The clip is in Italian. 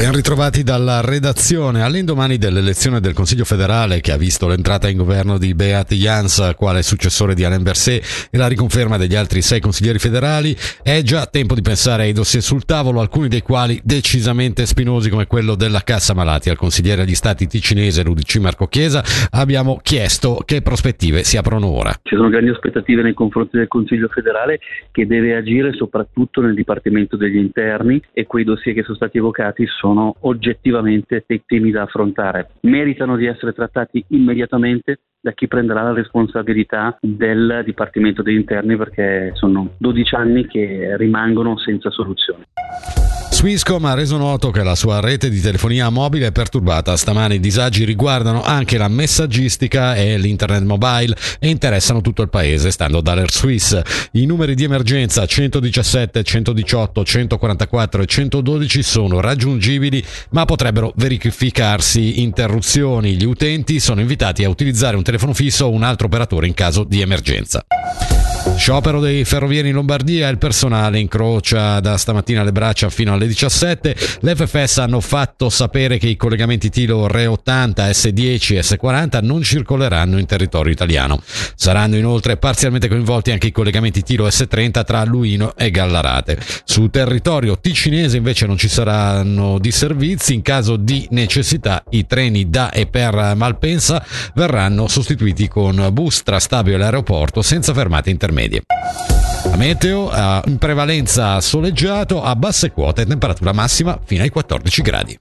Ben ritrovati dalla redazione. All'indomani dell'elezione del Consiglio federale che ha visto l'entrata in governo di Beat Jans quale successore di Alain Berset e la riconferma degli altri sei consiglieri federali, è già tempo di pensare ai dossier sul tavolo, alcuni dei quali decisamente spinosi come quello della Cassa Malati. Al consigliere agli stati ticinese l'UDC Marco Chiesa abbiamo chiesto che prospettive si aprono ora. Ci sono grandi aspettative nei confronti del Consiglio federale che deve agire soprattutto nel Dipartimento degli Interni e quei dossier che sono stati evocati sono oggettivamente dei temi da affrontare. Meritano di essere trattati immediatamente da chi prenderà la responsabilità del Dipartimento degli Interni perché sono 12 anni che rimangono senza soluzione. Swisscom ha reso noto che la sua rete di telefonia mobile è perturbata. Stamani i disagi riguardano anche la messaggistica e l'internet mobile e interessano tutto il paese, stando dall'Air Swiss. I numeri di emergenza 117, 118, 144 e 112 sono raggiungibili, ma potrebbero verificarsi interruzioni. Gli utenti sono invitati a utilizzare un telefono fisso o un altro operatore in caso di emergenza. Sciopero dei ferrovieri in Lombardia, il personale incrocia da stamattina le braccia fino alle 17. Le FFS hanno fatto sapere che i collegamenti Tilo Re 80, S10 e S40 non circoleranno in territorio italiano. Saranno inoltre parzialmente coinvolti anche i collegamenti Tilo S30 tra Luino e Gallarate. Su territorio ticinese invece non ci saranno disservizi. In caso di necessità i treni da e per Malpensa verranno sostituiti con bus tra Stabio e l'aeroporto senza fermate intermedie medie. A meteo in prevalenza soleggiato a basse quote temperatura massima fino ai 14 gradi.